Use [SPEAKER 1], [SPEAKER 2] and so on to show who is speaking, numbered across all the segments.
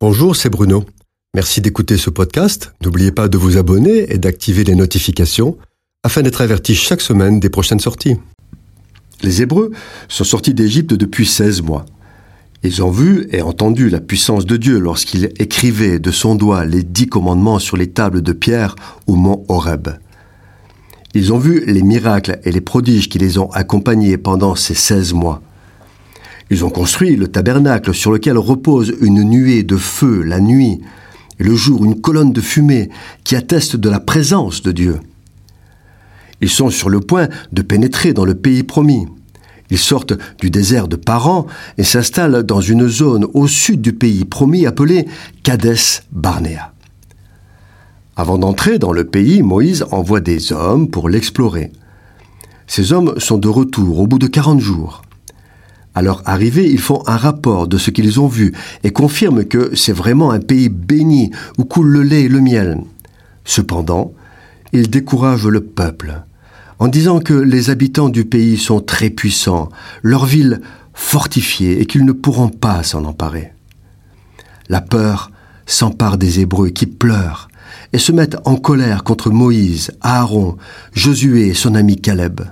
[SPEAKER 1] Bonjour, c'est Bruno. Merci d'écouter ce podcast. N'oubliez pas de vous abonner et d'activer les notifications afin d'être averti chaque semaine des prochaines sorties. Les Hébreux sont sortis d'Égypte depuis 16 mois. Ils ont vu et entendu la puissance de Dieu lorsqu'il écrivait de son doigt les dix commandements sur les tables de pierre au mont Horeb. Ils ont vu les miracles et les prodiges qui les ont accompagnés pendant ces 16 mois. Ils ont construit le tabernacle sur lequel repose une nuée de feu la nuit, et le jour une colonne de fumée qui atteste de la présence de Dieu. Ils sont sur le point de pénétrer dans le pays promis. Ils sortent du désert de Paran et s'installent dans une zone au sud du pays promis appelée Kades Barnea. Avant d'entrer dans le pays, Moïse envoie des hommes pour l'explorer. Ces hommes sont de retour au bout de 40 jours. À leur arrivée, ils font un rapport de ce qu'ils ont vu et confirment que c'est vraiment un pays béni où coule le lait et le miel. Cependant, ils découragent le peuple en disant que les habitants du pays sont très puissants, leur ville fortifiée et qu'ils ne pourront pas s'en emparer. La peur s'empare des Hébreux qui pleurent et se mettent en colère contre Moïse, Aaron, Josué et son ami Caleb.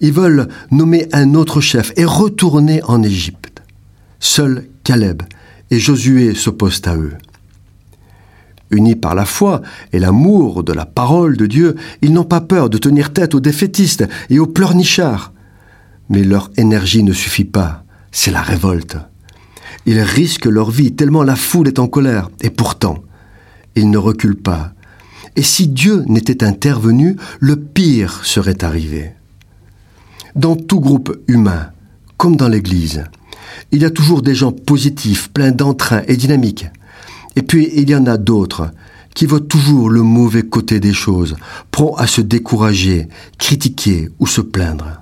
[SPEAKER 1] Ils veulent nommer un autre chef et retourner en Égypte. Seul Caleb et Josué s'opposent à eux. Unis par la foi et l'amour de la parole de Dieu, ils n'ont pas peur de tenir tête aux défaitistes et aux pleurnichards. Mais leur énergie ne suffit pas, c'est la révolte. Ils risquent leur vie tellement la foule est en colère, et pourtant, ils ne reculent pas. Et si Dieu n'était intervenu, le pire serait arrivé. Dans tout groupe humain, comme dans l'Église, il y a toujours des gens positifs, pleins d'entrain et dynamiques. Et puis il y en a d'autres qui voient toujours le mauvais côté des choses, prompts à se décourager, critiquer ou se plaindre.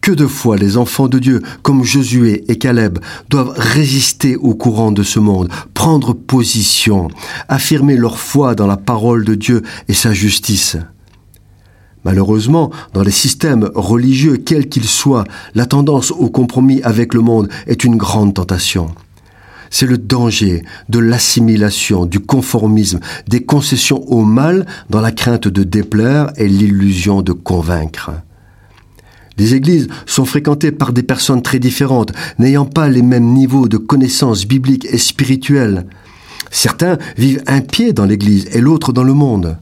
[SPEAKER 1] Que de fois les enfants de Dieu, comme Josué et Caleb, doivent résister au courant de ce monde, prendre position, affirmer leur foi dans la parole de Dieu et sa justice. Malheureusement, dans les systèmes religieux, quels qu'ils soient, la tendance au compromis avec le monde est une grande tentation. C'est le danger de l'assimilation, du conformisme, des concessions au mal dans la crainte de déplaire et l'illusion de convaincre. Les églises sont fréquentées par des personnes très différentes, n'ayant pas les mêmes niveaux de connaissances bibliques et spirituelles. Certains vivent un pied dans l'église et l'autre dans le monde.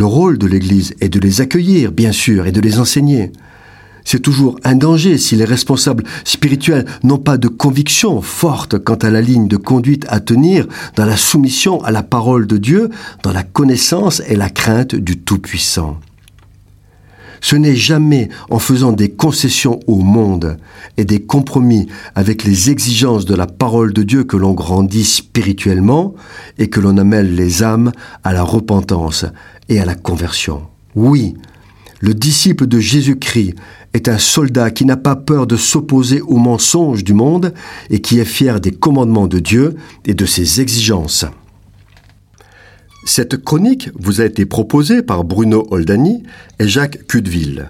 [SPEAKER 1] Le rôle de l'Église est de les accueillir, bien sûr, et de les enseigner. C'est toujours un danger si les responsables spirituels n'ont pas de conviction forte quant à la ligne de conduite à tenir dans la soumission à la parole de Dieu, dans la connaissance et la crainte du Tout-Puissant. Ce n'est jamais en faisant des concessions au monde et des compromis avec les exigences de la parole de Dieu que l'on grandit spirituellement et que l'on amène les âmes à la repentance et à la conversion. Oui, le disciple de Jésus-Christ est un soldat qui n'a pas peur de s'opposer aux mensonges du monde et qui est fier des commandements de Dieu et de ses exigences. Cette chronique vous a été proposée par Bruno Oldani et Jacques Cudeville.